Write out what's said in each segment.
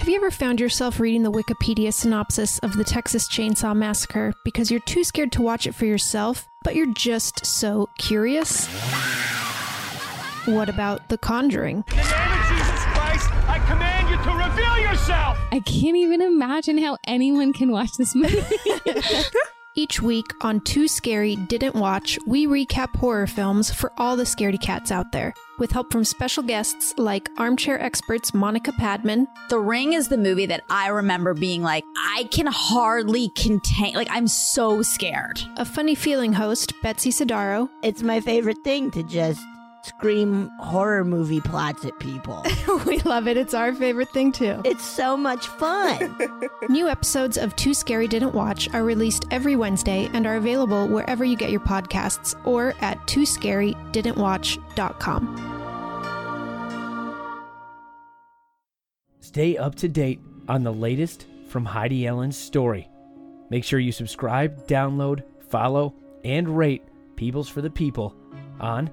Have you ever found yourself reading the Wikipedia synopsis of the Texas Chainsaw Massacre because you're too scared to watch it for yourself, but you're just so curious? What about The Conjuring? In the name of Jesus Christ, I command you to reveal yourself! I can't even imagine how anyone can watch this movie. Each week on Too Scary Didn't Watch, we recap horror films for all the scaredy cats out there, with help from special guests like armchair experts Monica Padman, The Ring is the movie that I remember being like, I can hardly contain, like, I'm so scared. a funny feeling host Betsy Sidaro, It's my favorite thing to just scream horror movie plots at people. we love it. It's our favorite thing too. it's so much fun. New episodes of Too Scary Didn't Watch are released every Wednesday and are available wherever you get your podcasts or at tooscarydidn'twatch.com. Stay up to date on the latest from Heidi Allen's story. Make sure you subscribe, download, follow, and rate Peebles for the People on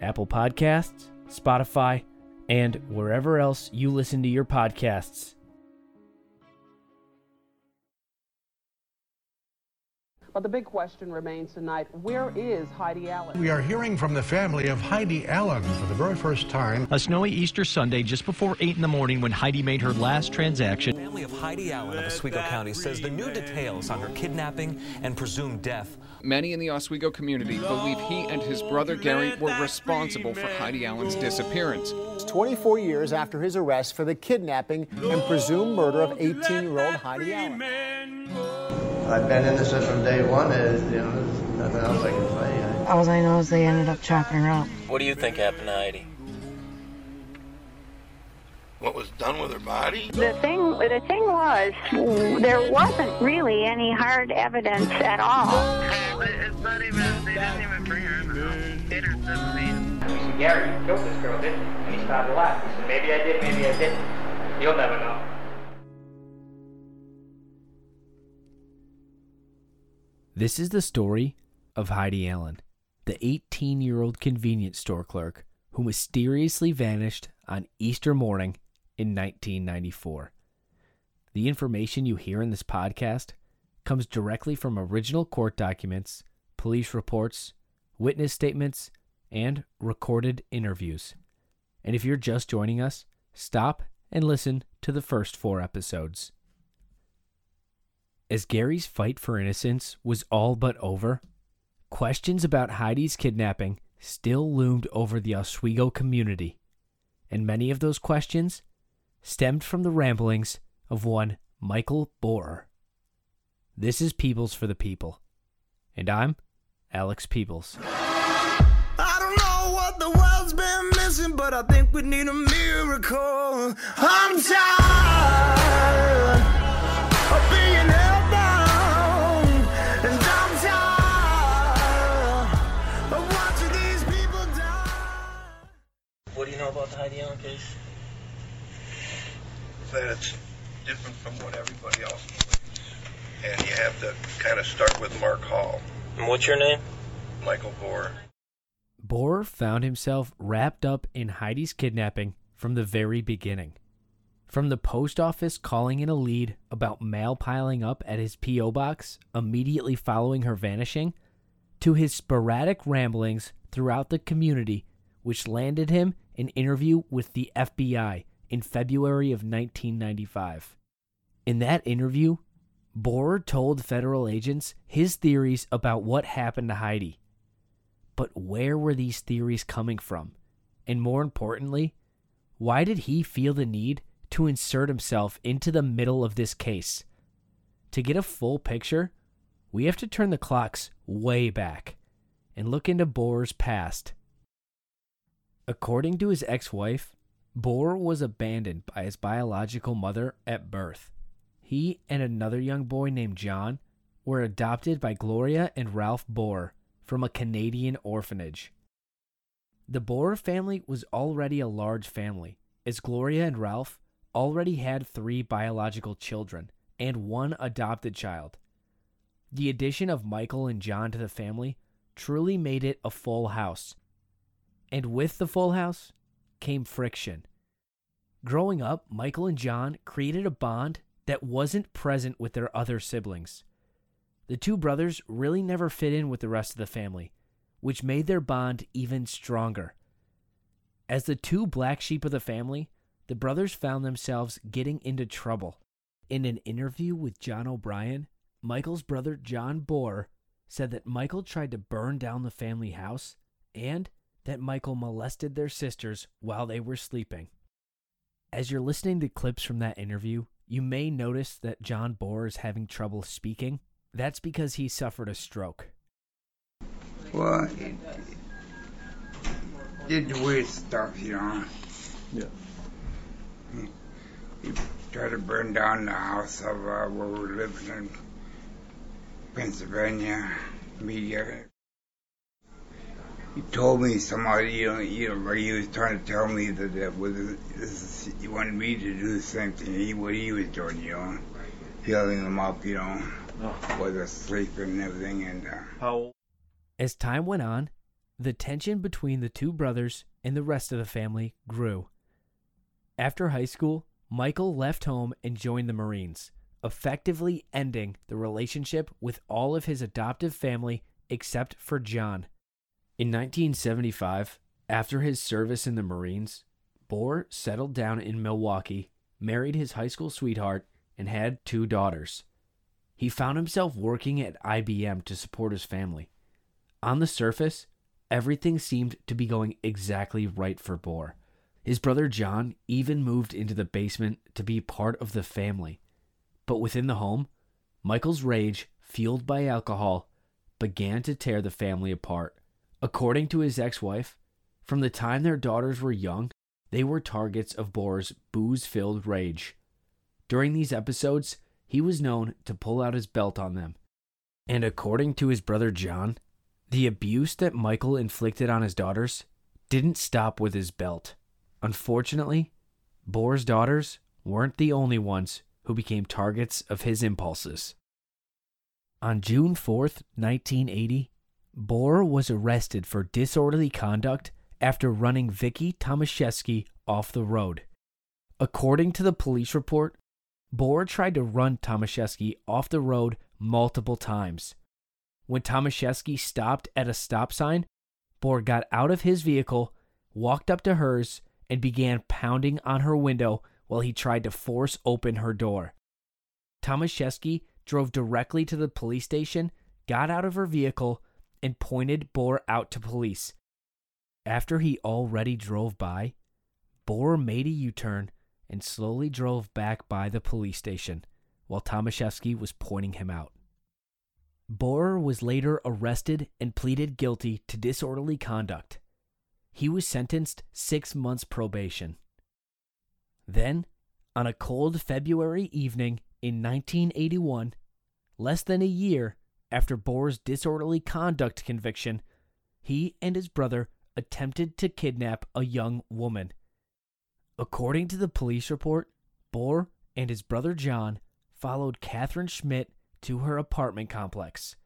Apple Podcasts, Spotify, and wherever else you listen to your podcasts. But the big question remains tonight where is Heidi Allen? We are hearing from the family of Heidi Allen for the very first time. A snowy Easter Sunday just before 8 in the morning when Heidi made her last transaction. The family of Heidi Allen of Oswego County says the new details on her kidnapping and presumed death Many in the Oswego community believe he and his brother Gary were responsible for Heidi Allen's disappearance. 24 years after his arrest for the kidnapping and presumed murder of 18-year-old Heidi Allen. I've been in innocent from day one. Is you know, there's nothing else I can say. All I know is they ended up chopping her up. What do you think happened to Heidi? What was done with her body? The thing, the thing was, there wasn't really any hard evidence at all. It's not even, they didn't even bring her in the house. Hit her seven We said, Gary, you killed this girl, didn't you? And he started to laugh. He said, maybe I did, maybe I didn't. You'll never know. This is the story of Heidi Allen, the 18 year old convenience store clerk who mysteriously vanished on Easter morning in 1994. The information you hear in this podcast comes directly from original court documents, police reports, witness statements, and recorded interviews. And if you're just joining us, stop and listen to the first four episodes. As Gary's fight for innocence was all but over, questions about Heidi's kidnapping still loomed over the Oswego community, and many of those questions stemmed from the ramblings of one Michael Bohrer. This is Peebles for the People, and I'm Alex Peebles. I don't know what the world's been missing, but I think we need a miracle. I'm tired What do you know about the Heidi Allen case? That it's different from what everybody else believes. And you have to kind of start with Mark Hall, And what's your name? Michael Bohr. Bohrer found himself wrapped up in Heidi's kidnapping from the very beginning. From the post office calling in a lead about mail piling up at his P.O. box immediately following her vanishing, to his sporadic ramblings throughout the community, which landed him an interview with the FBI in February of 1995. In that interview, Bohrer told federal agents his theories about what happened to Heidi. But where were these theories coming from? And more importantly, why did he feel the need to insert himself into the middle of this case? To get a full picture, we have to turn the clocks way back and look into Bohrer's past. According to his ex wife, Bohrer was abandoned by his biological mother at birth. He and another young boy named John were adopted by Gloria and Ralph Bohrer from a Canadian orphanage. The Bohrer family was already a large family, as Gloria and Ralph already had three biological children and one adopted child. The addition of Michael and John to the family truly made it a full house. And with the full house came friction. Growing up, Michael and John created a bond that wasn't present with their other siblings. The two brothers really never fit in with the rest of the family, which made their bond even stronger. As the two black sheep of the family, the brothers found themselves getting into trouble. In an interview with John O'Brien, Michael's brother John Bohr said that Michael tried to burn down the family house and that Michael molested their sisters while they were sleeping. As you're listening to clips from that interview, you may notice that John Bohr is having trouble speaking. That's because he suffered a stroke. Well, it, did weird stuff, you know. Yeah. He, he tried to burn down the house of uh, where we were living in Pennsylvania, media. He told me somehow, you know, you know, he was trying to tell me that, that was, this is, he wanted me to do the same thing he, what he was doing, you know, healing them up, you know, while they're sleeping and everything. And uh, How? As time went on, the tension between the two brothers and the rest of the family grew. After high school, Michael left home and joined the Marines, effectively ending the relationship with all of his adoptive family except for John. In 1975, after his service in the Marines, Bohr settled down in Milwaukee, married his high school sweetheart, and had two daughters. He found himself working at IBM to support his family. On the surface, everything seemed to be going exactly right for Bohr. His brother John even moved into the basement to be part of the family. But within the home, Michael's rage, fueled by alcohol, began to tear the family apart. According to his ex wife, from the time their daughters were young, they were targets of Bohr's booze filled rage. During these episodes, he was known to pull out his belt on them. And according to his brother John, the abuse that Michael inflicted on his daughters didn't stop with his belt. Unfortunately, Bohr's daughters weren't the only ones who became targets of his impulses. On June 4th, 1980, Bohr was arrested for disorderly conduct after running Vicky Tomaszewski off the road. According to the police report, Bohr tried to run Tomaszewski off the road multiple times. When Tomaszewski stopped at a stop sign, Bohr got out of his vehicle, walked up to hers, and began pounding on her window while he tried to force open her door. Tomaszewski drove directly to the police station, got out of her vehicle, and pointed Bohr out to police. After he already drove by, Bohr made a U turn and slowly drove back by the police station while Tomaszewski was pointing him out. Bohr was later arrested and pleaded guilty to disorderly conduct. He was sentenced six months probation. Then, on a cold February evening in 1981, less than a year after Bohr's disorderly conduct conviction, he and his brother attempted to kidnap a young woman. According to the police report, Bohr and his brother John followed Catherine Schmidt to her apartment complex.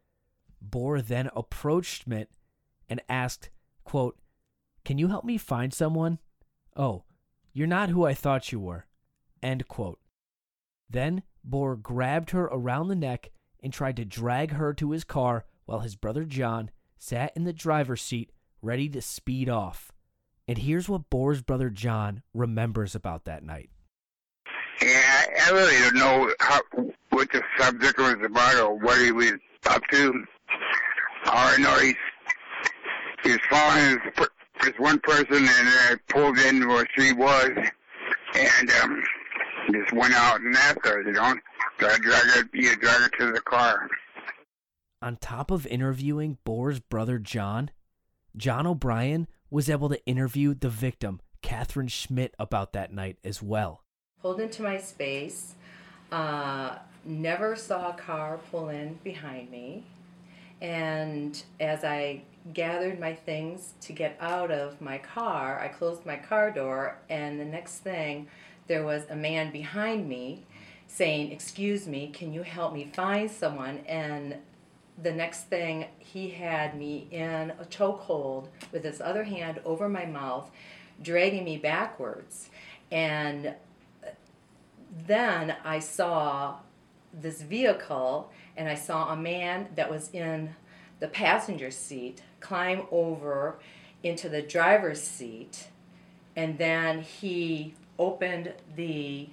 Bohr then approached Schmidt and asked, quote, Can you help me find someone? Oh, you're not who I thought you were. End quote. Then Bohr grabbed her around the neck and tried to drag her to his car while his brother John sat in the driver's seat ready to speed off. And here's what Bohr's brother John remembers about that night. yeah, I really don't know how, what the subject was about or what he was up to. All I know he's he's following this one person and I pulled in where she was and um just went out and asked her, you know. So I drag her, you drag her to the car. On top of interviewing Bohr's brother John, John O'Brien was able to interview the victim, Catherine Schmidt, about that night as well. pulled into my space. Uh, never saw a car pull in behind me. And as I gathered my things to get out of my car, I closed my car door, and the next thing, there was a man behind me saying, Excuse me, can you help me find someone? And the next thing, he had me in a chokehold with his other hand over my mouth, dragging me backwards. and then I saw this vehicle and I saw a man that was in the passenger seat climb over into the driver's seat and then he opened the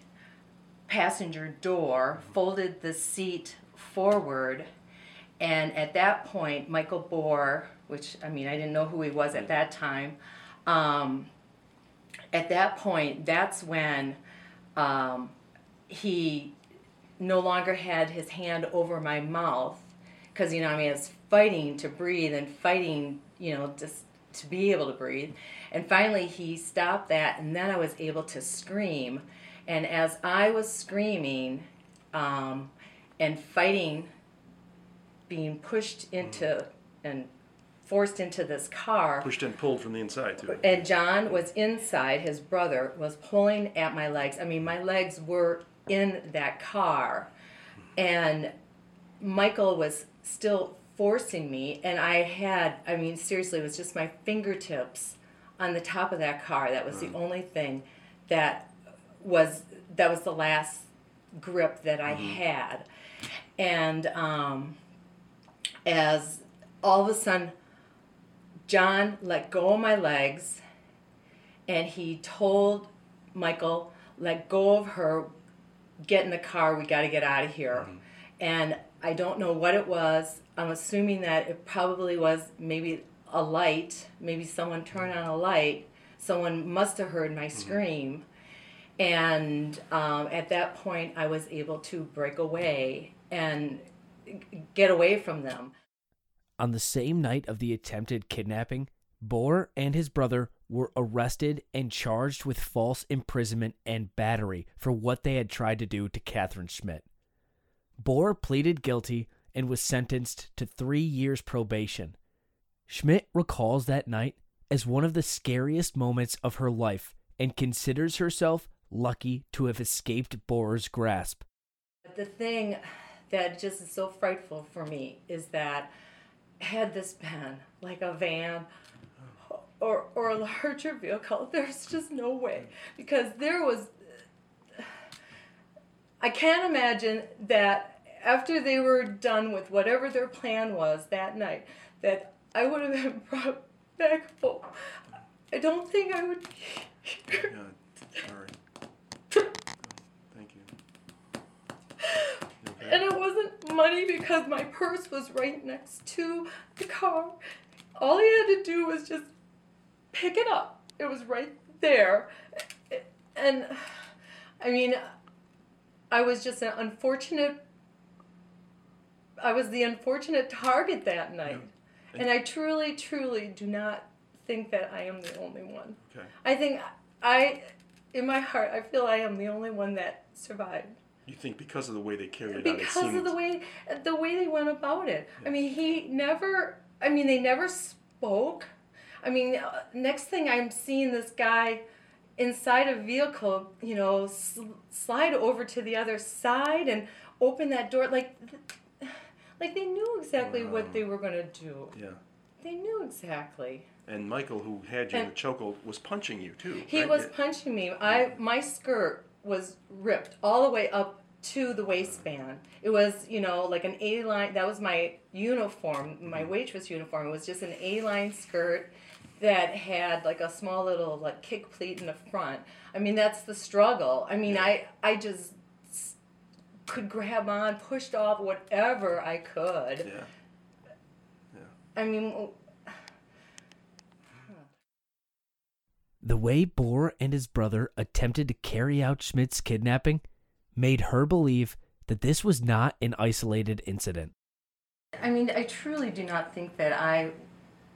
passenger door, folded the seat forward, and at that point, Michael Bohr, which I mean, I didn't know who he was at that time, um, at that point, that's when um, he no longer had his hand over my mouth because you know I mean I was fighting to breathe and fighting you know just to be able to breathe. And finally he stopped that and then I was able to scream and as I was screaming um, and fighting being pushed into and forced into this car Pushed and pulled from the inside, too. and John was inside, his brother was pulling at my legs. I mean, my legs were in that car. And Michael was still forcing me. And I had, I mean, seriously, it was just my fingertips on the top of that car. That was the only thing that was, that was the last grip that I mm-hmm. had. And um, as all of a sudden, John let go of my legs and he told Michael, let go of her, get in the car, we got to get out of here. Mm-hmm. And I don't know what it was. I'm assuming that it probably was maybe a light, maybe someone turned mm-hmm. on a light. Someone must have heard my scream. And um, at that point, I was able to break away and get away from them. On the same night of the attempted kidnapping, Bohr and his brother were arrested and charged with false imprisonment and battery for what they had tried to do to Catherine Schmidt. Bohr pleaded guilty and was sentenced to three years probation. Schmidt recalls that night as one of the scariest moments of her life and considers herself lucky to have escaped Bohr's grasp. The thing that just is so frightful for me is that had this been like a van oh. or or a larger vehicle, there's just no way because there was. I can't imagine that after they were done with whatever their plan was that night, that I would have been brought back home. I don't think I would. Sorry. Thank you. And it wasn't money because my purse was right next to the car. All he had to do was just pick it up. It was right there. And I mean, I was just an unfortunate. I was the unfortunate target that night. And I truly, truly do not think that I am the only one. Okay. I think I, in my heart, I feel I am the only one that survived You think because of the way they carried it out, because of the way the way they went about it. I mean, he never. I mean, they never spoke. I mean, uh, next thing I'm seeing this guy inside a vehicle, you know, sl- slide over to the other side and open that door like. Like they knew exactly what they were gonna do. Yeah. They knew exactly. And Michael, who had you in And- the chokehold, was punching you too. He right? was punching me. I my skirt was ripped all the way up to the waistband. It was, you know, like an A line. That was my uniform, my mm-hmm. waitress uniform. It was just an A line skirt that had like a small little like kick pleat in the front. I mean, that's the struggle. I mean, I I just could grab on, pushed off whatever I could. Yeah. I mean, The way Bohr and his brother attempted to carry out Schmidt's kidnapping made her believe that this was not an isolated incident. I mean, I truly do not think that I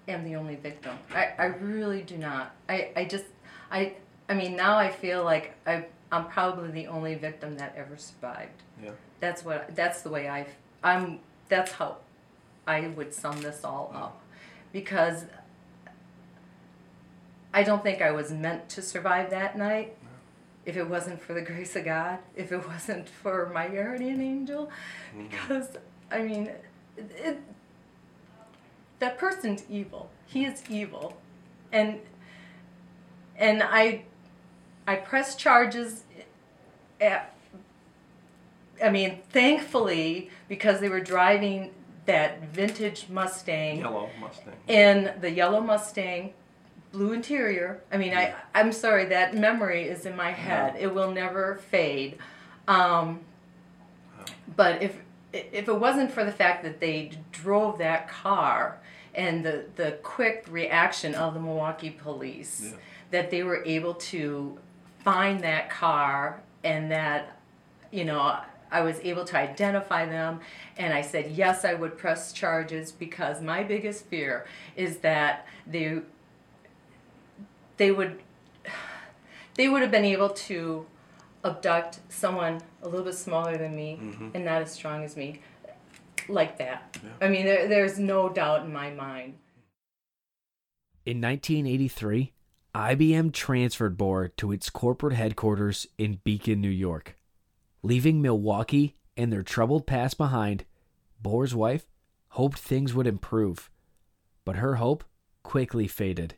am the only victim. I, I really do not. I, I just, I, I mean, now I feel like I, I'm probably the only victim that ever survived. Yeah. That's what, that's the way I, I'm, that's how I would sum this all up. Because I don't think I was meant to survive that night. If it wasn't for the grace of God, if it wasn't for my guardian angel, mm-hmm. because I mean, it, it, that person's evil. He is evil, and and I I press charges at, I mean, thankfully, because they were driving that vintage Mustang. Yellow Mustang. In the yellow Mustang, blue interior. I mean, I, I'm sorry, that memory is in my head. It will never fade. Um, but if if it wasn't for the fact that they drove that car and the, the quick reaction of the Milwaukee police, Yeah. that they were able to find that car and that, you know, I was able to identify them. And I said, yes, I would press charges because my biggest fear is that they, they would, they would have been able to abduct someone a little bit smaller than me Mhm. and not as strong as me like that. Yeah. I mean, there, there's no doubt in my mind. In 1983, IBM transferred Bohr to its corporate headquarters in Beacon, New York. Leaving Milwaukee and their troubled past behind, Bohr's wife hoped things would improve. But her hope quickly faded.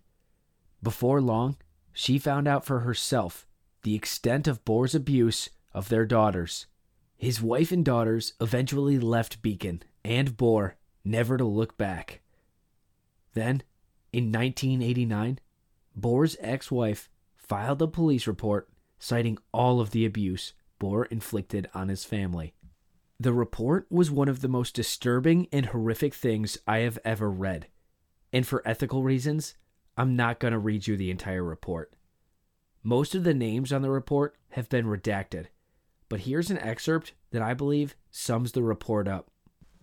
Before long, she found out for herself the extent of Bohr's abuse of their daughters. His wife and daughters eventually left Beacon and Bohr, never to look back. Then, in 1989, Bohr's ex wife filed a police report citing all of the abuse Bohr inflicted on his family. The report was one of the most disturbing and horrific things I have ever read. And for ethical reasons, I'm not going to read you the entire report. Most of the names on the report have been redacted, but here's an excerpt that I believe sums the report up.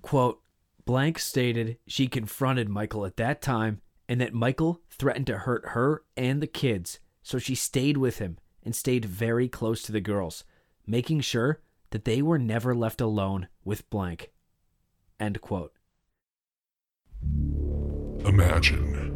Quote Blank stated she confronted Michael at that time and that Michael threatened to hurt her and the kids, so she stayed with him and stayed very close to the girls, making sure that they were never left alone with Blank. End quote. Imagine,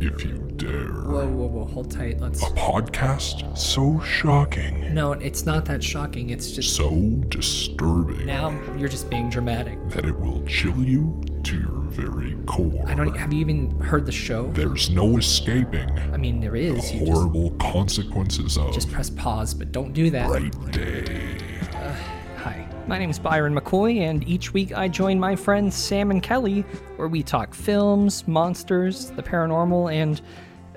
if you dare, Whoa, whoa, whoa, hold tight. Let's. a podcast so shocking, No, it's not that shocking. It's just. so disturbing, Now you're just being dramatic. that it will chill you to your very core. I don't. Have you even heard the show? There's no escaping I mean, there is. the. You just, horrible consequences of just press pause, but don't do that. Fright Day. My name is Byron McCoy, and each week I join my friends Sam and Kelly, where we talk films, monsters, the paranormal, and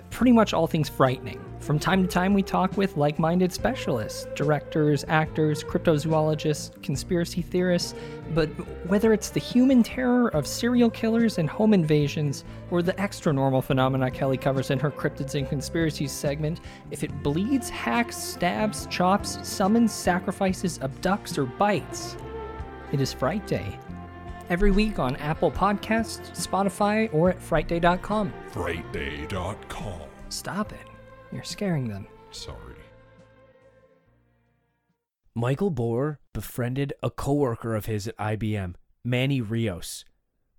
pretty much all things frightening. From time to time, we talk with like minded specialists, directors, actors, cryptozoologists, conspiracy theorists, but whether it's the human terror of serial killers and home invasions, or the extra normal phenomena Kelly covers in her Cryptids and Conspiracies segment, if it bleeds, hacks, stabs, chops, summons, sacrifices, abducts, or bites, it is Fright Day. Every week on Apple Podcasts, Spotify, or at frightday.com. FrightDay.com. Stop it. You're scaring them. Sorry. Michael Bohr befriended a coworker of his at IBM, Manny Rios,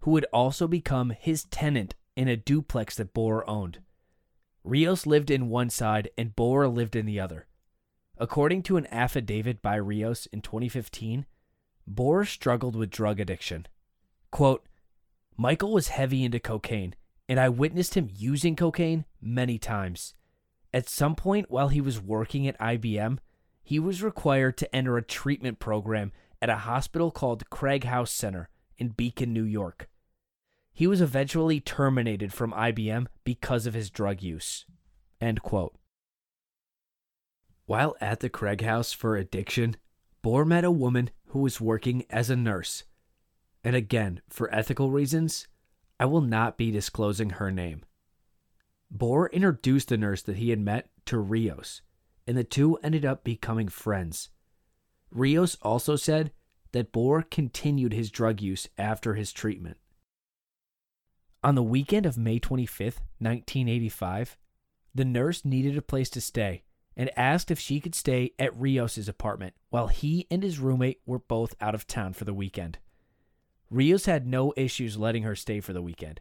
who would also become his tenant in a duplex that Bohr owned. Rios lived in one side and Bohr lived in the other. According to an affidavit by Rios in 2015, Bohr struggled with drug addiction. Quote, Michael was heavy into cocaine, and I witnessed him using cocaine many times. At some point while he was working at IBM, he was required to enter a treatment program at a hospital called Craig House Center in Beacon, New York. He was eventually terminated from IBM because of his drug use. While at the Craig House for addiction, Bohr met a woman who was working as a nurse. And again, for ethical reasons, I will not be disclosing her name. Bohr introduced the nurse that he had met to Rios, and the two ended up becoming friends. Rios also said that Bohr continued his drug use after his treatment. On the weekend of May 25th, 1985, the nurse needed a place to stay and asked if she could stay at Rios's apartment while he and his roommate were both out of town for the weekend. Rios had no issues letting her stay for the weekend,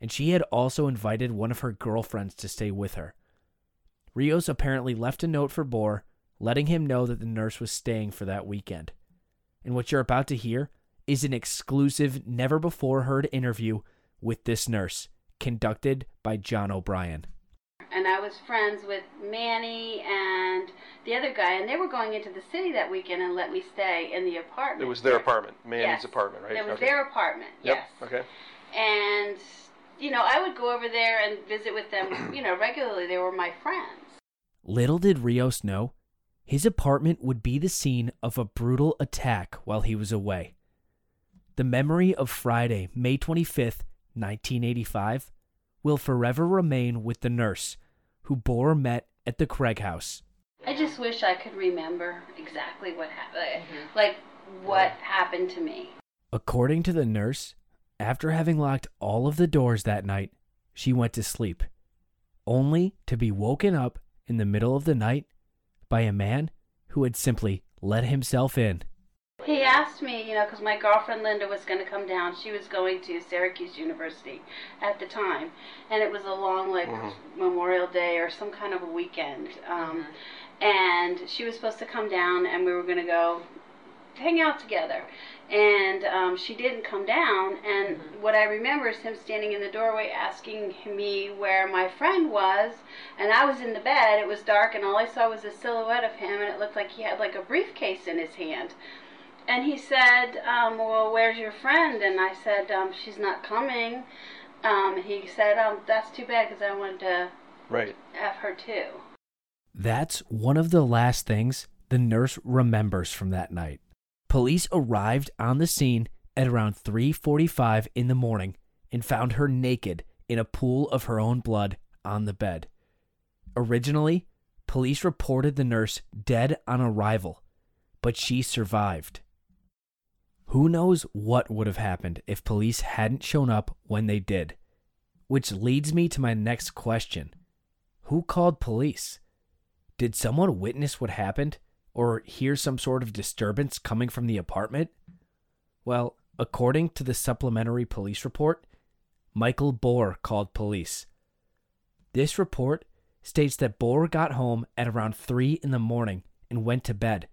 and she had also invited one of her girlfriends to stay with her. Rios apparently left a note for Bohr, letting him know that the nurse was staying for that weekend. And what you're about to hear is an exclusive, never before heard interview with this nurse, conducted by John O'Brien. and I was friends with Manny and the other guy, and they were going into the city that weekend and let me stay in the apartment. It was their apartment, Manny's Yes. apartment, right? It was Okay. their apartment. Yep. Yes. Okay. And you know, I would go over there and visit with them, you know, regularly. They were my friends. Little did Rios know, his apartment would be the scene of a brutal attack while he was away. The memory of Friday, May 25th, 1985, will forever remain with the nurse who Bohr met at the Craig house. I just wish I could remember exactly what happened, mm-hmm. like what happened to me. According to the nurse, after having locked all of the doors that night, she went to sleep, only to be woken up in the middle of the night by a man who had simply let himself in. He asked me, you know, because my girlfriend Linda was going to come down. She was going to Syracuse University at the time, and it was a long, like, Mhm. Memorial Day or some kind of a weekend. Um, And she was supposed to come down, and we were going to go hang out together. And um, she didn't come down. And what I remember is him standing in the doorway asking me where my friend was. And I was in the bed. It was dark, and all I saw was a silhouette of him, and it looked like he had like a briefcase in his hand. And he said, um, "Well, where's your friend?" And I said, um, "She's not coming." Um, he said, um, "That's too bad because I wanted to Right. f her too." That's one of the last things the nurse remembers from that night. Police arrived on the scene at around 3:45 in the morning and found her naked in a pool of her own blood on the bed. Originally, police reported the nurse dead on arrival, but she survived. Who knows what would have happened if police hadn't shown up when they did? Which leads me to my next question. Who called police? Did someone witness what happened or hear some sort of disturbance coming from the apartment? Well, according to the supplementary police report, Michael Bohr called police. This report states that Bohr got home at around 3 in the morning and went to bed,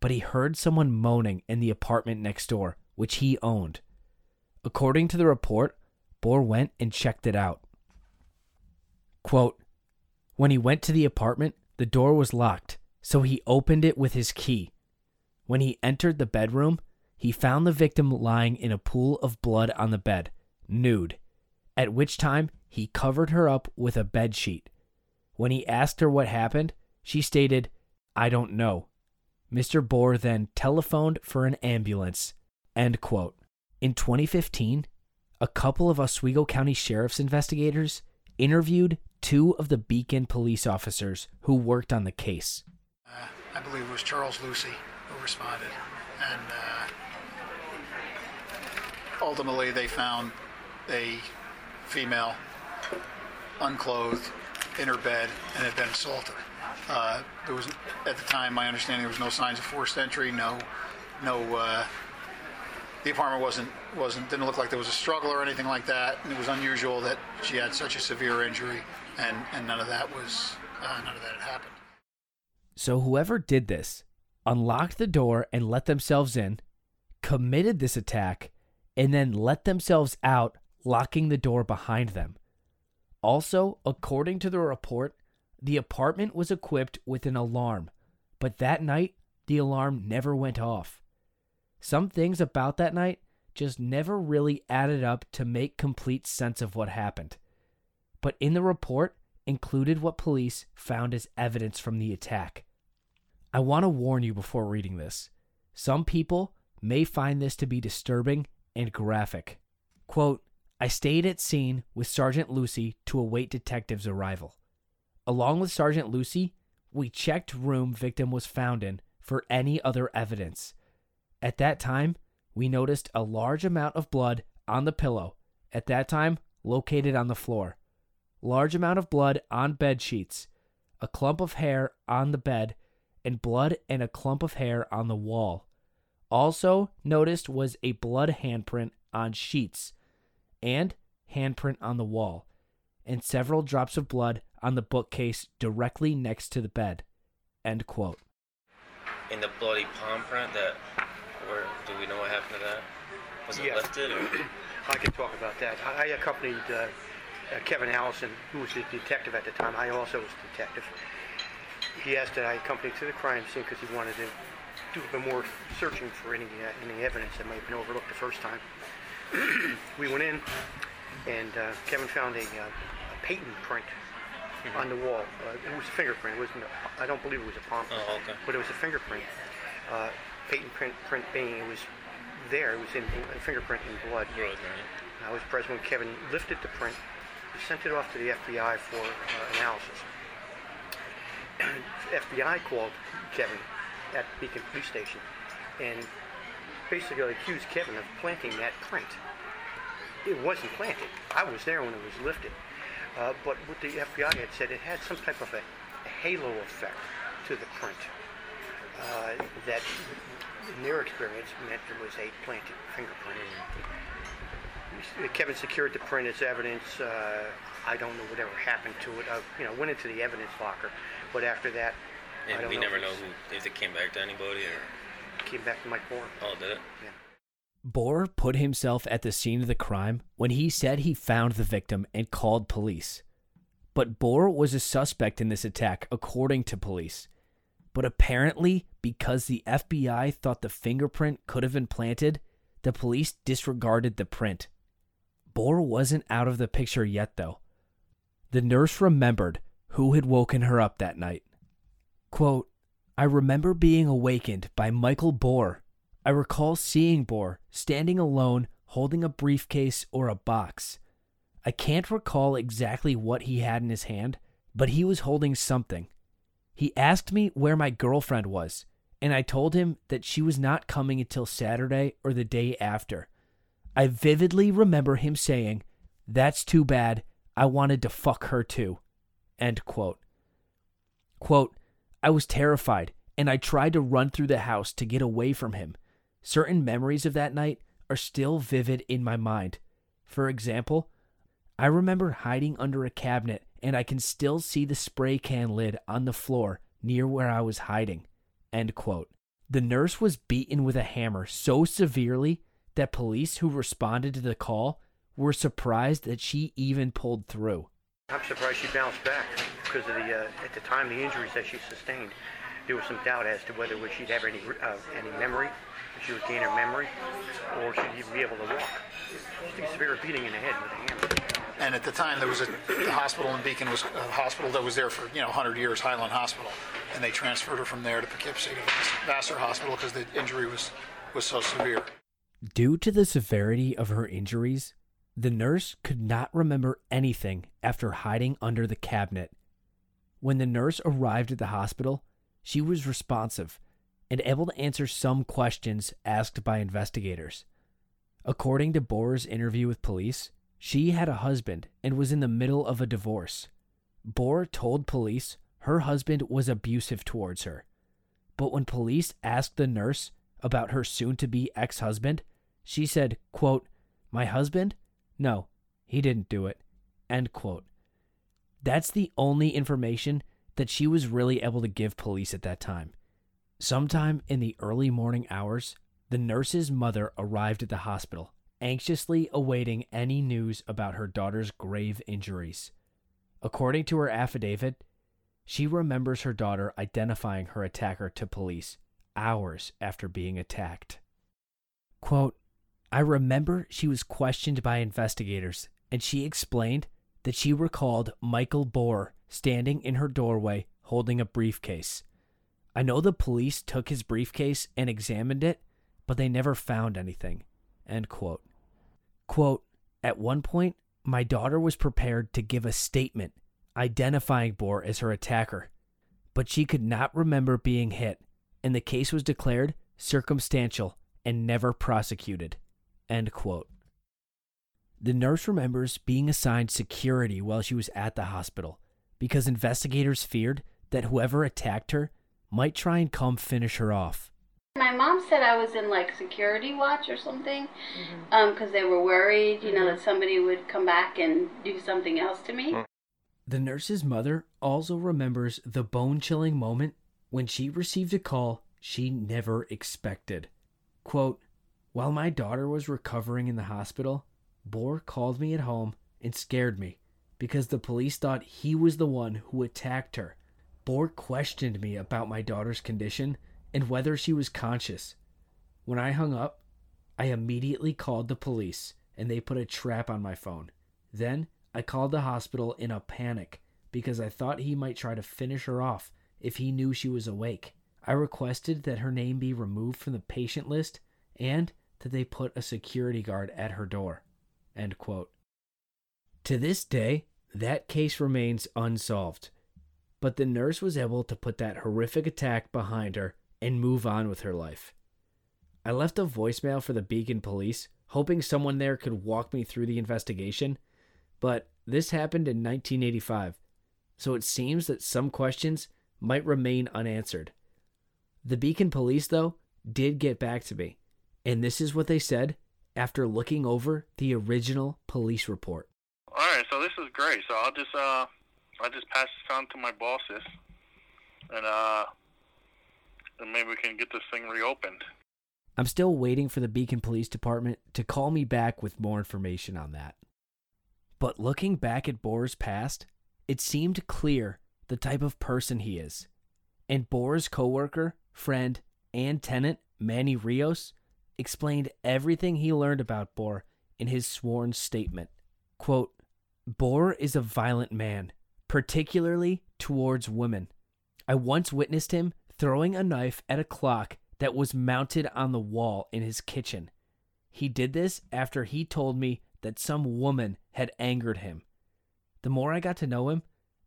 but he heard someone moaning in the apartment next door, which he owned. According to the report, Bohr went and checked it out. Quote, when he went to the apartment, the door was locked, so he opened it with his key. When he entered the bedroom, he found the victim lying in a pool of blood on the bed, nude, at which time he covered her up with a bed sheet. When he asked her what happened, she stated, I don't know. Mr. Bohr then telephoned for an ambulance. End quote. In 2015, a couple of Oswego County Sheriff's investigators interviewed two of the Beacon police officers who worked on the case. I believe it was Charles Lucy who responded. And uh, ultimately, they found a female, unclothed, in her bed and had been assaulted. Uh, there was, at the time, my understanding, there was no signs of forced entry. No, no. Uh, the apartment wasn't wasn't didn't look like there was a struggle or anything like that. And it was unusual that she had such a severe injury, and and none of that was uh, none of that had happened. So whoever did this unlocked the door and let themselves in, committed this attack, and then let themselves out, locking the door behind them. Also, according to the report, the apartment was equipped with an alarm, but that night the alarm never went off. Some things about that night just never really added up to make complete sense of what happened. But in the report included what police found as evidence from the attack. I want to warn you before reading this. Some people may find this to be disturbing and graphic. Quote, I stayed at scene with Sergeant Lucy to await detectives' arrival. Along with Sergeant Lucy, we checked room victim was found in for any other evidence. At that time, we noticed a large amount of blood on the pillow, at that time located on the floor. Large amount of blood on bed sheets, a clump of hair on the bed, and blood and a clump of hair on the wall. Also noticed was a blood handprint on sheets and handprint on the wall, and several drops of blood on the bookcase directly next to the bed. End quote. In the bloody palm print, that where do we know what happened to that? Was it Yeah. lifted or? I can talk about that. I I accompanied uh, uh, Kevin Allison, who was the detective at the time, I also was a detective. He asked that I accompany to the crime scene because he wanted to do a bit more searching for any uh, any evidence that might have been overlooked the first time. we went in, and uh, Kevin found a, uh, a patent print on the wall. Uh, it was a fingerprint. It wasn't. A, I don't believe it was a palm print, Oh, okay. but it was a fingerprint. Uh, patent print, print being it was there. It was in, in fingerprint in blood. I was present when Kevin lifted the print. He sent it off to the FBI for uh, analysis. FBI called Kevin at Beacon Police Station and basically accused Kevin of planting that print. It wasn't planted. I was there when it was lifted. Uh, but what the FBI had said, it had some type of a halo effect to the print uh, that, in their experience, meant it was a planted fingerprint. Kevin secured the print as evidence. Uh, I don't know whatever happened to it. I, you know, went into the evidence locker, but after that, I And don't we know never if know it's- who if it came back to anybody or Came back to Mike Bourne. oh did it? Yeah. Bohr put himself at the scene of the crime when he said he found the victim and called police. But Bohr was a suspect in this attack, according to police. But apparently, because the FBI thought the fingerprint could have been planted, the police disregarded the print. Bohr wasn't out of the picture yet, though. The nurse remembered who had woken her up that night. Quote, I remember being awakened by Michael Bohr. I recall seeing Bohr standing alone holding a briefcase or a box. I can't recall exactly what he had in his hand, but he was holding something. He asked me where my girlfriend was, and I told him that she was not coming until Saturday or the day after. I vividly remember him saying, That's too bad. I wanted to fuck her too. End quote. Quote, I was terrified and I tried to run through the house to get away from him. Certain memories of that night are still vivid in my mind. For example, I remember hiding under a cabinet and I can still see the spray can lid on the floor near where I was hiding. End quote. The nurse was beaten with a hammer so severely that police who responded to the call were surprised that she even pulled through. I'm surprised she bounced back because of the uh, at the time the injuries that she sustained. There was some doubt as to whether she'd have any uh, any memory, if she would gain her memory, or she'd even be able to walk. She took a severe beating in the head with a hammer. And at the time, there was a the hospital in Beacon was a hospital that was there for you know 100 years, Highland Hospital, and they transferred her from there to Poughkeepsie to Vassar Hospital because the injury was was so severe. Due to the severity of her injuries, the nurse could not remember anything after hiding under the cabinet. When the nurse arrived at the hospital, she was responsive and able to answer some questions asked by investigators. According to Bohr's interview with police, she had a husband and was in the middle of a divorce. Bohr told police her husband was abusive towards her. But when police asked the nurse about her soon to be ex husband, she said, quote, My husband? No, he didn't do it. End quote. That's the only information that she was really able to give police at that time. Sometime in the early morning hours, the nurse's mother arrived at the hospital, anxiously awaiting any news about her daughter's grave injuries. According to her affidavit, she remembers her daughter identifying her attacker to police hours after being attacked. Quote, I remember she was questioned by investigators, and she explained that she recalled Michael Bohr standing in her doorway holding a briefcase. I know the police took his briefcase and examined it, but they never found anything. End quote. Quote, At one point, my daughter was prepared to give a statement identifying Bohr as her attacker, but she could not remember being hit, and the case was declared circumstantial and never prosecuted. End quote. The nurse remembers being assigned security while she was at the hospital because investigators feared that whoever attacked her might try and come finish her off. My mom said I was in like security watch or something, um, because they were worried, you know, that somebody would come back and do something else to me. The nurse's mother also remembers the bone chilling moment when she received a call she never expected. Quote, While my daughter was recovering in the hospital, Bohr called me at home and scared me because the police thought he was the one who attacked her. Bohr questioned me about my daughter's condition and whether she was conscious. When I hung up, I immediately called the police and they put a trap on my phone. Then I called the hospital in a panic because I thought he might try to finish her off if he knew she was awake. I requested that her name be removed from the patient list and that they put a security guard at her door. End quote. To this day, that case remains unsolved. But the nurse was able to put that horrific attack behind her and move on with her life. I left a voicemail for the Beacon police, hoping someone there could walk me through the investigation, but this happened in 1985, so it seems that some questions might remain unanswered. The Beacon police, though, did get back to me, and this is what they said after looking over the original police report. All right, so this is great. So I'll just uh, I'll just pass this on to my bosses, and uh, and maybe we can get this thing reopened. I'm still waiting for the Beacon Police Department to call me back with more information on that. But looking back at Bohrer's past, it seemed clear the type of person he is. And Bohrer's coworker, friend, and tenant, Manny Rios, explained everything he learned about Bohrer in his sworn statement. Quote, Bohrer is a violent man, particularly towards women. I once witnessed him throwing a knife at a clock that was mounted on the wall in his kitchen. He did this after he told me that some woman had angered him. The more I got to know him,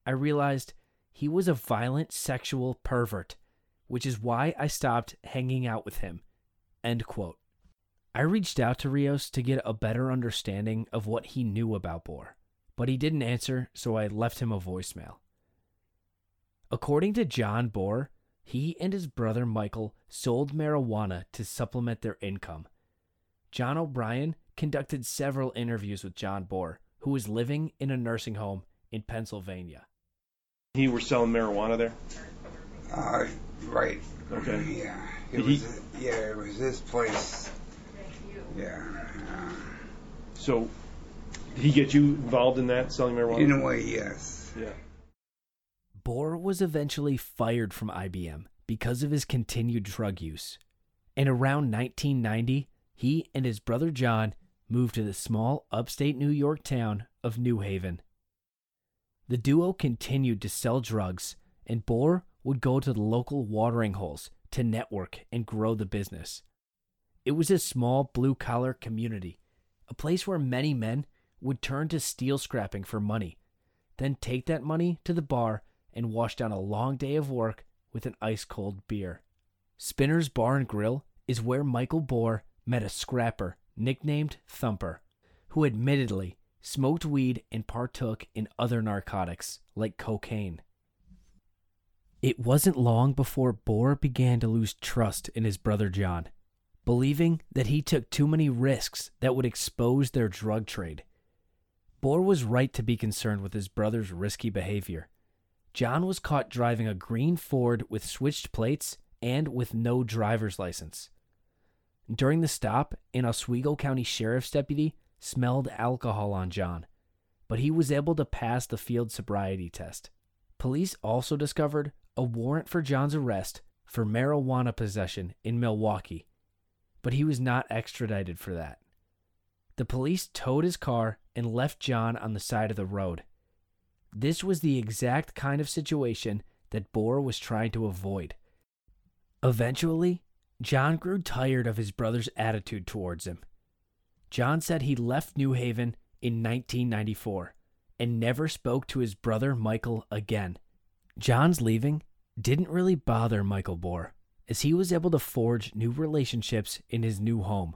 I realized he was a violent sexual pervert, which is why I stopped hanging out with him. End quote. I reached out to Rios to get a better understanding of what he knew about Bohrer, but he didn't answer, so I left him a voicemail. According to John Bohrer, he and his brother Michael sold marijuana to supplement their income. John O'Brien conducted several interviews with John Bohrer, who was living in a nursing home in Pennsylvania. He were selling marijuana there. Uh, right. Okay. Yeah. It Did was. Yeah, it was this place. Yeah. Uh, So, did he get you involved in that selling marijuana? in a way, yes. Yeah. Bohrer was eventually fired from IBM because of his continued drug use. And around 1990, he and his brother John moved to the small upstate New York town of New Haven. The duo continued to sell drugs, and Bohrer would go to the local watering holes to network and grow the business. It was a small blue collar community, a place where many men would turn to steel scrapping for money, then take that money to the bar and wash down a long day of work with an ice cold beer. Spinner's Bar and Grill is where Michael Bohrer met a scrapper nicknamed Thumper, who admittedly smoked weed and partook in other narcotics like cocaine. It wasn't long before Bohrer began to lose trust in his brother John, believing that he took too many risks that would expose their drug trade. Bohrer was right to be concerned with his brother's risky behavior. John was caught driving a green Ford with switched plates and with no driver's license. During the stop, an Oswego County Sheriff's deputy smelled alcohol on John, but he was able to pass the field sobriety test. Police also discovered a warrant for John's arrest for marijuana possession in Milwaukee, but he was not extradited for that. The police towed his car and left John on the side of the road. This was the exact kind of situation that Bohrer was trying to avoid. Eventually, John grew tired of his brother's attitude towards him. John said he left New Haven in 1994 and never spoke to his brother Michael again. John's leaving didn't really bother Michael Bohrer, as he was able to forge new relationships in his new home.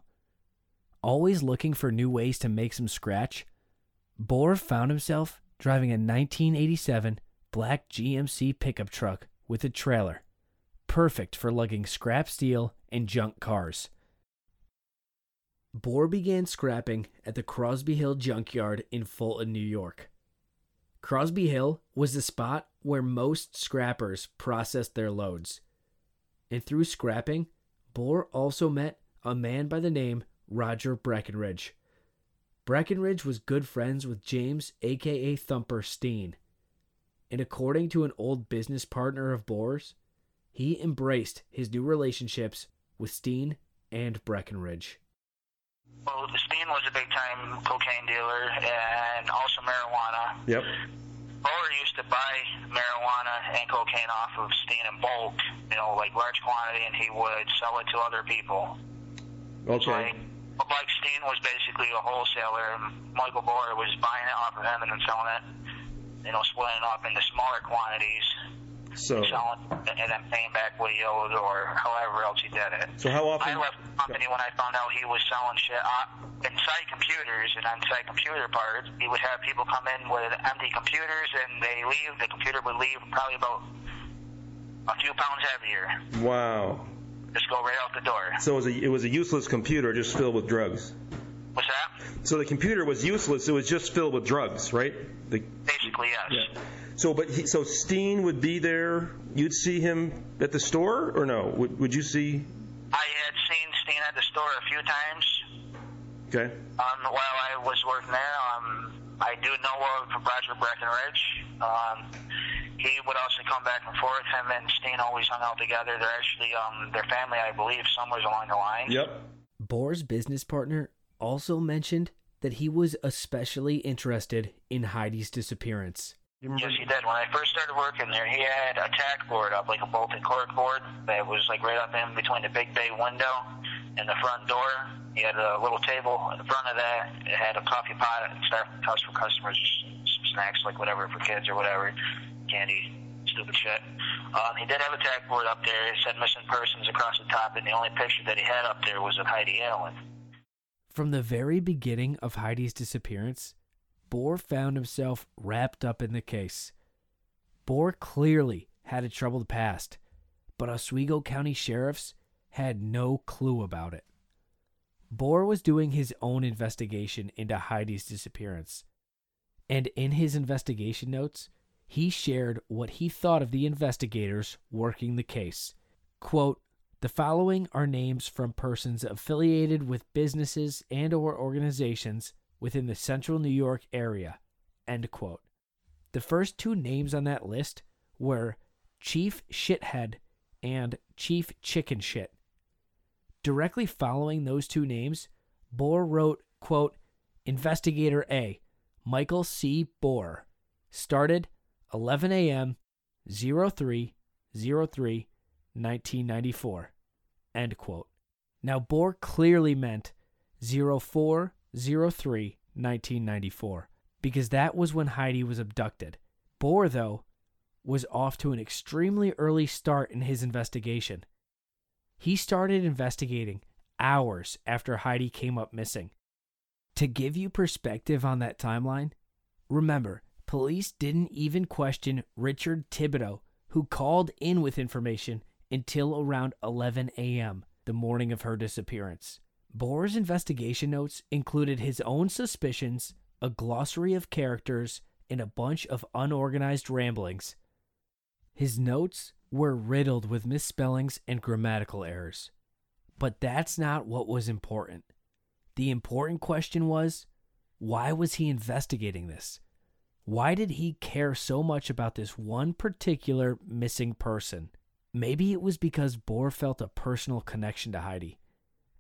Always looking for new ways to make some scratch, Bohrer found himself driving a 1987 black GMC pickup truck with a trailer, perfect for lugging scrap steel and junk cars. Bohrer began scrapping at the Crosby Hill Junkyard in Fulton, New York. Crosby Hill was the spot where most scrappers processed their loads. And through scrapping, Bohrer also met a man by the name Roger Breckenridge. Breckenridge was good friends with James, aka Thumper Steen. And according to an old business partner of Bohrer's, he embraced his new relationships with Steen and Breckenridge. Well, Steen was a big time cocaine dealer and also marijuana. Yep. Bohrer used to buy marijuana and cocaine off of Steen in bulk, you know, like large quantity, and he would sell it to other people. Okay. But Mike Steen was basically a wholesaler, and Michael Bohrer was buying it off of him and then selling it, you know, splitting it up into smaller quantities, So, selling, and then paying back what he owed or however else he did it. so how often? I left the company when I found out he was selling shit uh, inside computers and inside computer parts. He would have people come in with empty computers and they leave. The computer would leave probably about a few pounds heavier. Wow. Just go right out the door. So it was a it was a useless computer just filled with drugs. What's that? So the computer was useless. It was just filled with drugs, right? The, Basically, yes. so, but he, so Steen would be there. You'd see him at the store, or no? Would, would you see? I had seen Steen at the store a few times Okay. um, while I was working there. Um, I do know of Roger Breckenridge. Um, he would also come back and forth. Him and Steen always hung out together. They're actually um, their family, I believe, somewhere along the line. Yep. Bohrer's business partner also mentioned that he was especially interested in Heidi's disappearance. Yes, he did. When I first started working there, he had a tack board up, like a bolted cork board, that was like right up in between the big bay window and the front door. He had a little table in front of that. It had a coffee pot and stuff for customers, some snacks, like whatever for kids or whatever, candy, stupid shit. Um, he did have a tack board up there. It said missing persons across the top, and the only picture that he had up there was of Heidi Allen. From the very beginning of Heidi's disappearance, Bohrer found himself wrapped up in the case. Bohrer clearly had a troubled past, but Oswego County sheriffs had no clue about it. Bohrer was doing his own investigation into Heidi's disappearance, and in his investigation notes, he shared what he thought of the investigators working the case. Quote, the following are names from persons affiliated with businesses and or organizations within the central New York area. End quote. The first two names on that list were Chief Shithead and Chief Chicken Shit. Directly following those two names, Bohrer wrote, quote, Investigator A, Michael C. Bohrer, started 11 a.m. 03 03 1994. End quote. Now, Bohrer clearly meant 04 03 1994 because that was when Heidi was abducted. Bohrer, though, was off to an extremely early start in his investigation. He started investigating hours after Heidi came up missing. To give you perspective on that timeline, remember, police didn't even question Richard Thibodeau, who called in with information until around 11 a.m. the morning of her disappearance. Bohrer's investigation notes included his own suspicions, a glossary of characters, and a bunch of unorganized ramblings. His notes were riddled with misspellings and grammatical errors. But that's not what was important. The important question was why was he investigating this? Why did he care so much about this one particular missing person? Maybe it was because Bohrer felt a personal connection to Heidi.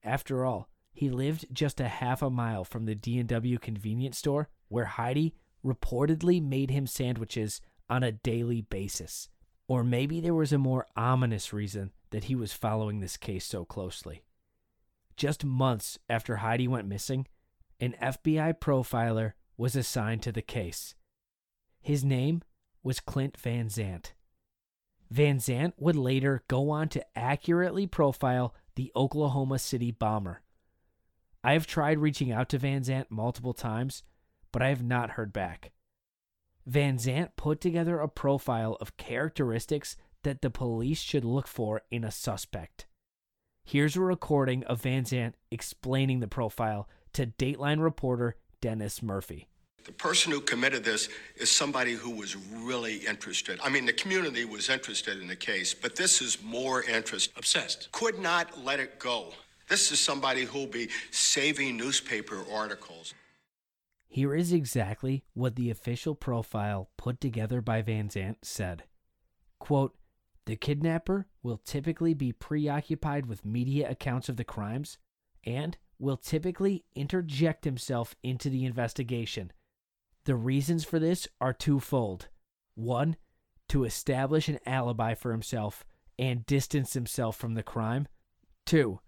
After all, he lived just a half a mile from the D&W convenience store where Heidi reportedly made him sandwiches on a daily basis. Or maybe there was a more ominous reason that he was following this case so closely. Just months after Heidi went missing, an FBI profiler was assigned to the case. His name was Clint Van Zandt. Van Zandt would later go on to accurately profile the Oklahoma City bomber. I have tried reaching out to Van Zandt multiple times, but I have not heard back. Van Zandt put together a profile of characteristics that the police should look for in a suspect. Here's a recording of Van Zandt explaining the profile to Dateline reporter Dennis Murphy. The person who committed this is somebody who was really interested. I mean, the community was interested in the case, but this is more interest. Obsessed. Could not let it go. This is somebody who'll be saving newspaper articles. Here is exactly what the official profile put together by Van Zandt said. Quote, the kidnapper will typically be preoccupied with media accounts of the crimes and will typically interject himself into the investigation. The reasons for this are twofold. One, to establish an alibi for himself and distance himself from the crime. Two,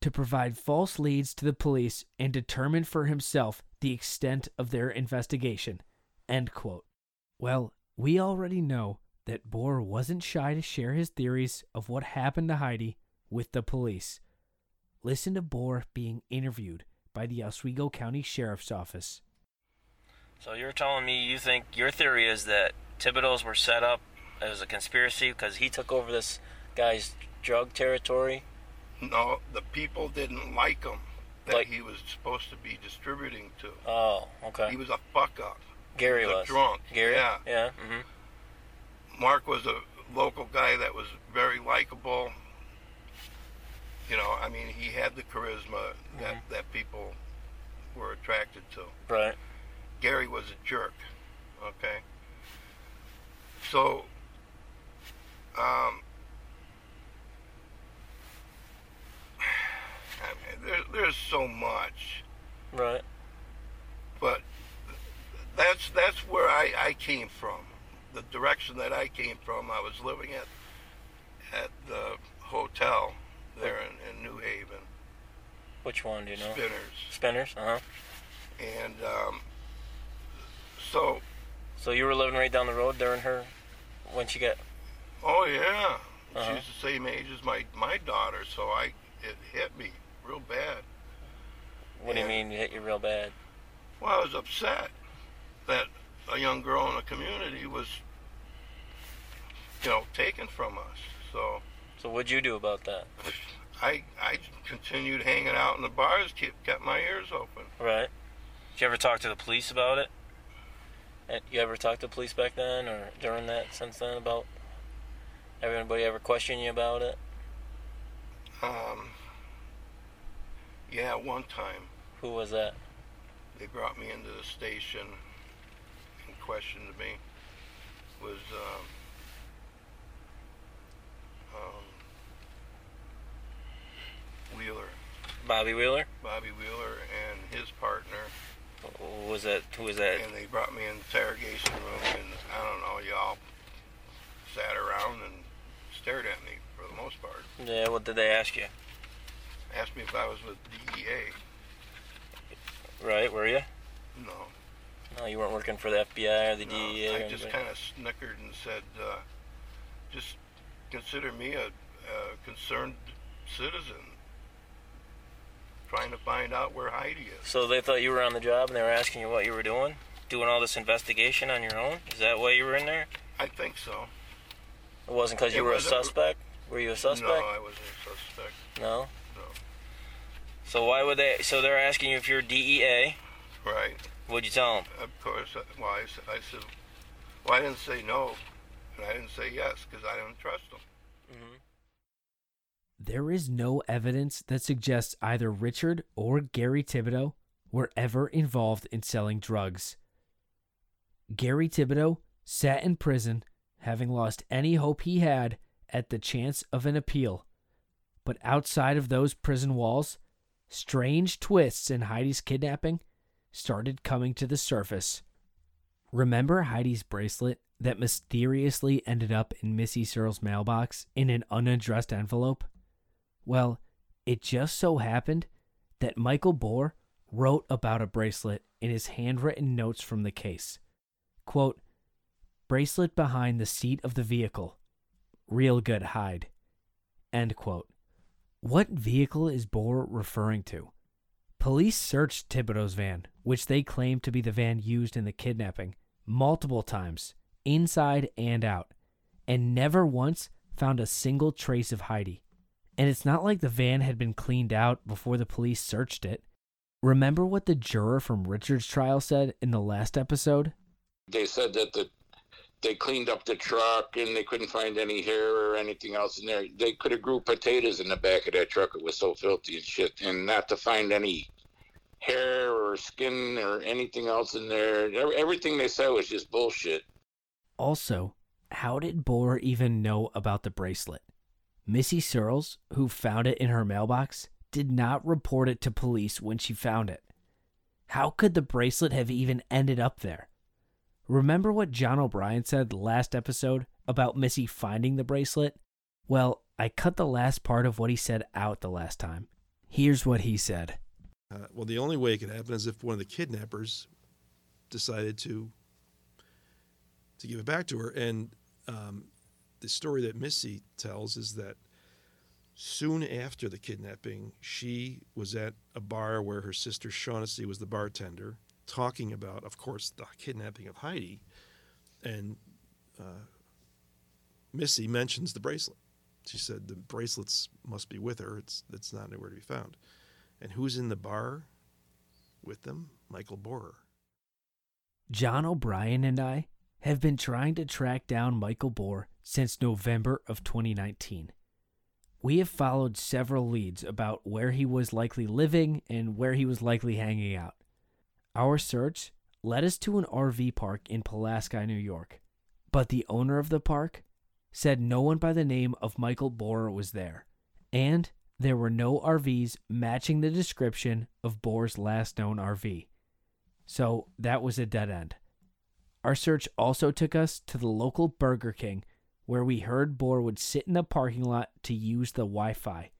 to provide false leads to the police and determine for himself the extent of their investigation. End quote. Well, we already know that Bohrer wasn't shy to share his theories of what happened to Heidi with the police. Listen to Bohrer being interviewed by the Oswego County Sheriff's Office. So you're telling me you think your theory is that Thibodeau's were set up as a conspiracy because he took over this guy's drug territory? No, the people didn't like him that Like- he was supposed to be distributing to. Oh, okay. He was a fuck up. Gary He was a was. drunk. Gary? Yeah. Yeah. hmm Mark was a local guy that was very likable. You know, I mean, he had the charisma that, that people were attracted to. Right. Gary was a jerk. Okay. So, um, I mean, there, there's so much, Right. but that's that's where I, I came from. The direction that I came from, I was living at at the hotel there in, in New Haven, Which one do you know? Spinners, Spinners. Uh huh. and um, so So you were living right down the road during her when she got. Oh yeah, Uh-huh. she's the same age as my my daughter, so I it hit me real bad. What do you mean? You hit you real bad? Well, I was upset that a young girl in the community was, you know, taken from us. So So what'd you do about that? I I continued hanging out in the bars, kept kept my ears open. Right. Did you ever talk to the police about it? You ever talk to police back then or during that since then about everybody ever question you about it? Um, yeah, one time Who was that? they brought me into the station and questioned me. Was um, um, Wheeler, Bobby Wheeler? Bobby Wheeler, and his partner, was that? Who was that? and they brought me in the interrogation room, and I don't know, y'all sat around and stared at me for the most part. Yeah, what did they ask you? Asked me if I was with DEA. Right, were you? No. No, you weren't working for the FBI or the No, DEA or I just kind of snickered and said, uh, just consider me a, a concerned citizen trying to find out where Heidi is. So they thought you were on the job and they were asking you what you were doing? Doing all this investigation on your own? Is that why you were in there? I think so. It wasn't because you were a suspect? Were you a suspect? No, I wasn't a suspect. No? No. So why would they? So they're asking you if you're DEA. Right. What'd you tell them? Of course. uh, I, I, I said, well, I didn't say no, and I didn't say yes because I didn't trust them. There is no evidence that suggests either Richard or Gary Thibodeau were ever involved in selling drugs. Gary Thibodeau sat in prison, having lost any hope he had at the chance of an appeal. But outside of those prison walls, strange twists in Heidi's kidnapping started coming to the surface. Remember Heidi's bracelet that mysteriously ended up in Missy Searle's mailbox in an unaddressed envelope? Well, it just so happened that Michael Bohrer wrote about a bracelet in his handwritten notes from the case. Quote, bracelet behind the seat of the vehicle. Real good hide. End quote. What vehicle is Bohrer referring to? Police searched Thibodeau's van, which they claimed to be the van used in the kidnapping, multiple times, inside and out, and never once found a single trace of Heidi. And it's not like the van had been cleaned out before the police searched it. Remember what the juror from Richard's trial said in the last episode? They said that the they cleaned up the truck and they couldn't find any hair or anything else in there. They could have grew potatoes in the back of that truck. It was so filthy and shit, and not to find any hair or skin or anything else in there. Everything they said was just bullshit. Also, how did Bohrer even know about the bracelet? Missy Searles, who found it in her mailbox, did not report it to police when she found it. How could the bracelet have even ended up there? Remember what John O'Brien said last episode about Missy finding the bracelet? Well, I cut the last part of what he said out the last time. Here's what he said. Uh, well, the only way it could happen is if one of the kidnappers decided to to give it back to her. And um, the story that Missy tells is that soon after the kidnapping, she was at a bar where her sister Shaughnessy was the bartender, talking about, of course, the kidnapping of Heidi. And uh, Missy mentions the bracelet. She said the bracelets must be with her. It's it's not anywhere to be found. And who's in the bar with them? Michael Bohrer. John O'Brien and I have been trying to track down Michael Bohrer since November of 2019. We have followed several leads about where he was likely living and where he was likely hanging out. Our search led us to an RV park in Pulaski, New York, but the owner of the park said no one by the name of Michael Bohrer was there, and there were no RVs matching the description of Bohrer's last known RV. So that was a dead end. Our search also took us to the local Burger King, where we heard Bohrer would sit in the parking lot to use the Wi Fi,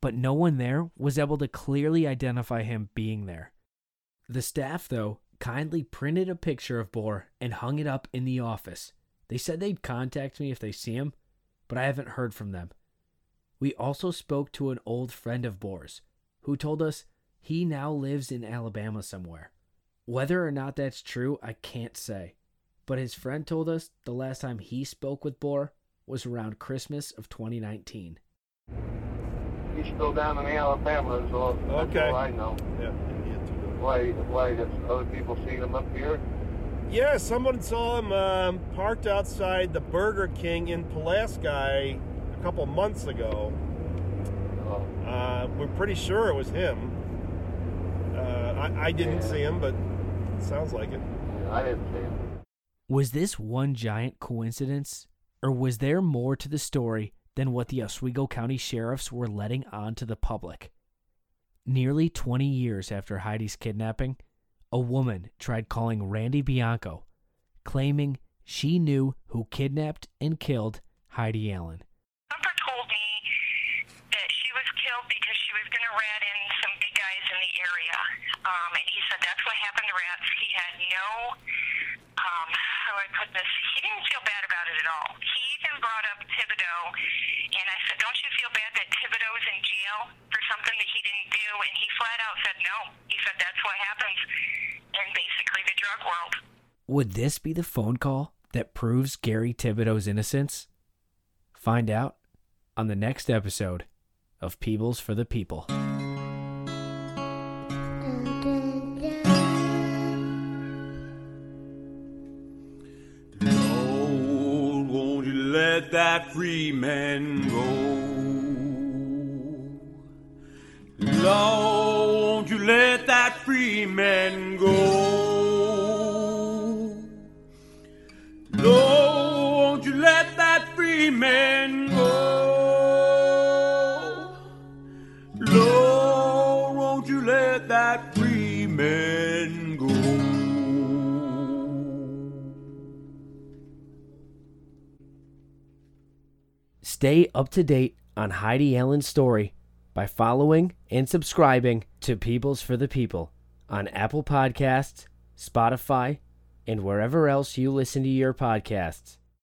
but no one there was able to clearly identify him being there. The staff, though, kindly printed a picture of Bohrer and hung it up in the office. They said they'd contact me if they see him, but I haven't heard from them. We also spoke to an old friend of Bohrer's, who told us he now lives in Alabama somewhere. Whether or not that's true, I can't say. But his friend told us the last time he spoke with Bohrer was around Christmas of 2019. He's still down in Alabama, so that's Okay. all I know. Yeah. Why, why, does other people seen him up here? Yeah, someone saw him um, parked outside the Burger King in Pulaski a couple months ago. Uh, we're pretty sure it was him. Uh, I, I didn't Yeah. see him, but it sounds like it. I didn't see him. Was this one giant coincidence, or was there more to the story than what the Oswego County sheriffs were letting on to the public? Nearly 20 years after Heidi's kidnapping, a woman tried calling Randy Bianco, claiming she knew who kidnapped and killed Heidi Allen. that she was killed because she was going to rat in some big guys in the area. Um, and he said that's what happened to rats. He had no, I put this? He didn't feel bad about it at all. He even brought up Thibodeau, and I said, don't you feel bad that Thibodeau's in jail for something that he didn't do? And he flat out said no. He said that's what happens in basically the drug world. Would this be the phone call that proves Gary Thibodeau's innocence? Find out on the next episode of Peebles for the People. Free man go? Lord, won't you let that free man go? Lord, won't you let that free man Stay up to date on Heidi Allen's story by following and subscribing to Peebles for the People on Apple Podcasts, Spotify, and wherever else you listen to your podcasts.